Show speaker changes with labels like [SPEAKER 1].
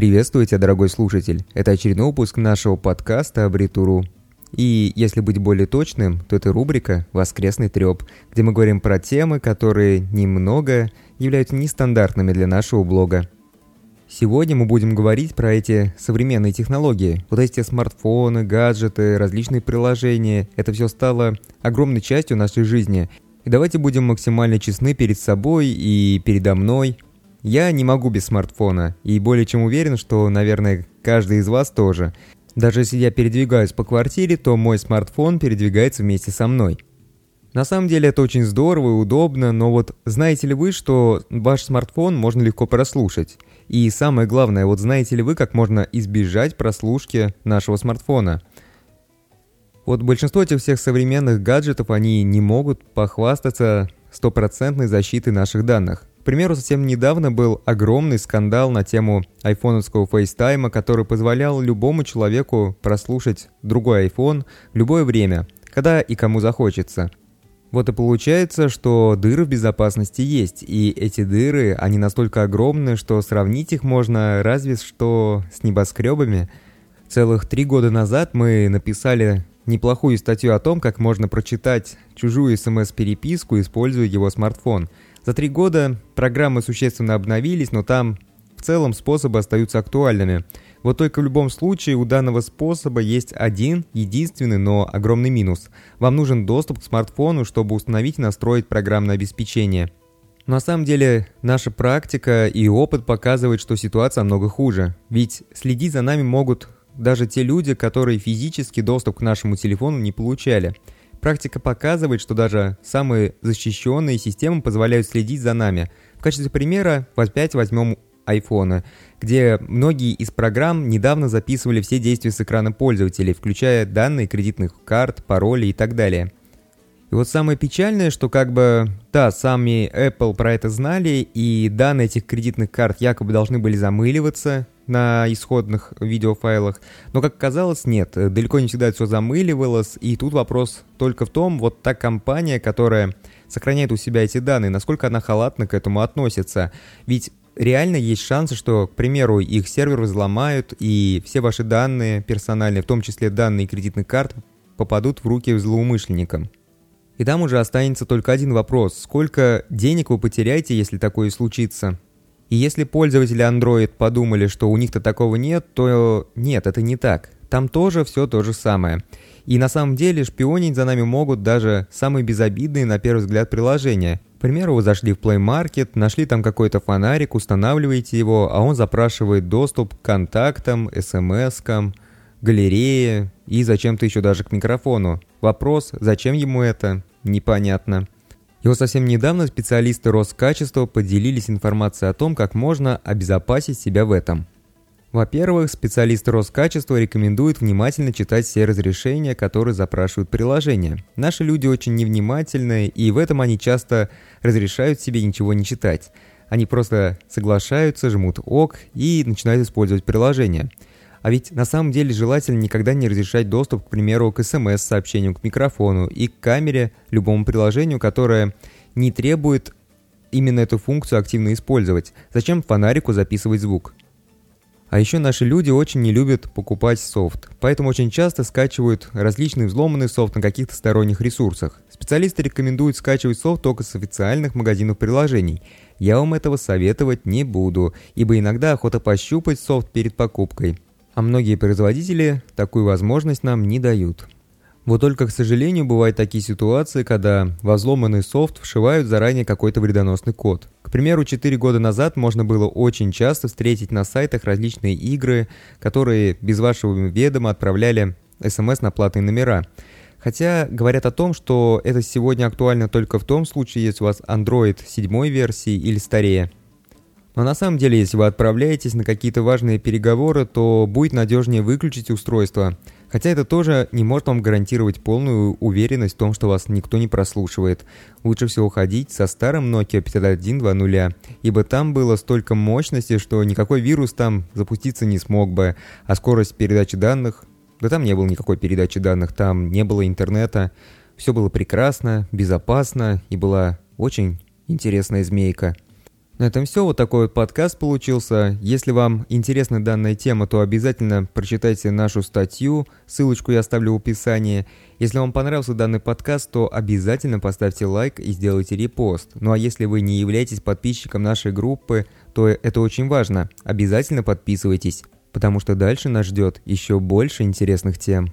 [SPEAKER 1] Приветствую тебя, дорогой слушатель. Это очередной выпуск нашего подкаста «Абритуру». И если быть более точным, то это рубрика «Воскресный треп», где мы говорим про темы, которые немного являются нестандартными для нашего блога. Сегодня мы будем говорить про эти современные технологии. Вот эти смартфоны, гаджеты, различные приложения. Это все стало огромной частью нашей жизни. И давайте будем максимально честны перед собой и передо мной. Я не могу без смартфона, и более чем уверен, что, наверное, каждый из вас тоже. Даже если я передвигаюсь по квартире, то мой смартфон передвигается вместе со мной. На самом деле это очень здорово и удобно, но вот знаете ли вы, что ваш смартфон можно легко прослушать? И самое главное, вот знаете ли вы, как можно избежать прослушки нашего смартфона? Вот большинство этих всех современных гаджетов, они не могут похвастаться стопроцентной защитой наших данных. К примеру, совсем недавно был огромный скандал на тему айфоновского FaceTime, который позволял любому человеку прослушать другой iPhone в любое время, когда и кому захочется. Вот и получается, что дыры в безопасности есть, и эти дыры, они настолько огромны, что сравнить их можно разве что с небоскребами. Целых три года назад мы написали неплохую статью о том, как можно прочитать чужую смс-переписку, используя его смартфон – за три года программы существенно обновились, но там в целом способы остаются актуальными. Вот только в любом случае у данного способа есть один, единственный, но огромный минус. Вам нужен доступ к смартфону, чтобы установить и настроить программное обеспечение. Но на самом деле наша практика и опыт показывают, что ситуация много хуже. Ведь следить за нами могут даже те люди, которые физически доступ к нашему телефону не получали – Практика показывает, что даже самые защищенные системы позволяют следить за нами. В качестве примера опять возьмем iPhone, где многие из программ недавно записывали все действия с экрана пользователей, включая данные кредитных карт, пароли и так далее. И вот самое печальное, что как бы, да, сами Apple про это знали, и данные этих кредитных карт якобы должны были замыливаться, на исходных видеофайлах, но, как оказалось, нет, далеко не всегда все замыливалось, и тут вопрос только в том, вот та компания, которая сохраняет у себя эти данные, насколько она халатно к этому относится. Ведь реально есть шансы, что, к примеру, их сервер взломают, и все ваши данные персональные, в том числе данные кредитных карт, попадут в руки злоумышленникам. И там уже останется только один вопрос. Сколько денег вы потеряете, если такое случится? И если пользователи Android подумали, что у них-то такого нет, то нет, это не так. Там тоже все то же самое. И на самом деле шпионить за нами могут даже самые безобидные на первый взгляд приложения. К примеру, вы зашли в Play Market, нашли там какой-то фонарик, устанавливаете его, а он запрашивает доступ к контактам, смс-кам, галерее и зачем-то еще даже к микрофону. Вопрос, зачем ему это, непонятно. Вот совсем недавно специалисты Роскачества поделились информацией о том, как можно обезопасить себя в этом. Во-первых, специалисты Роскачества рекомендуют внимательно читать все разрешения, которые запрашивают приложения. Наши люди очень невнимательны, и в этом они часто разрешают себе ничего не читать. Они просто соглашаются, жмут ОК и начинают использовать приложение – а ведь на самом деле желательно никогда не разрешать доступ, к примеру, к смс-сообщению, к микрофону и к камере любому приложению, которое не требует именно эту функцию активно использовать. Зачем фонарику записывать звук? А еще наши люди очень не любят покупать софт, поэтому очень часто скачивают различный взломанный софт на каких-то сторонних ресурсах. Специалисты рекомендуют скачивать софт только с официальных магазинов приложений. Я вам этого советовать не буду, ибо иногда охота пощупать софт перед покупкой а многие производители такую возможность нам не дают. Вот только, к сожалению, бывают такие ситуации, когда во взломанный софт вшивают заранее какой-то вредоносный код. К примеру, 4 года назад можно было очень часто встретить на сайтах различные игры, которые без вашего ведома отправляли смс на платные номера. Хотя говорят о том, что это сегодня актуально только в том случае, если у вас Android 7 версии или старее – но на самом деле, если вы отправляетесь на какие-то важные переговоры, то будет надежнее выключить устройство. Хотя это тоже не может вам гарантировать полную уверенность в том, что вас никто не прослушивает. Лучше всего ходить со старым Nokia 5120, ибо там было столько мощности, что никакой вирус там запуститься не смог бы, а скорость передачи данных... Да там не было никакой передачи данных, там не было интернета. Все было прекрасно, безопасно и была очень интересная змейка. На этом все. Вот такой вот подкаст получился. Если вам интересна данная тема, то обязательно прочитайте нашу статью. Ссылочку я оставлю в описании. Если вам понравился данный подкаст, то обязательно поставьте лайк и сделайте репост. Ну а если вы не являетесь подписчиком нашей группы, то это очень важно. Обязательно подписывайтесь, потому что дальше нас ждет еще больше интересных тем.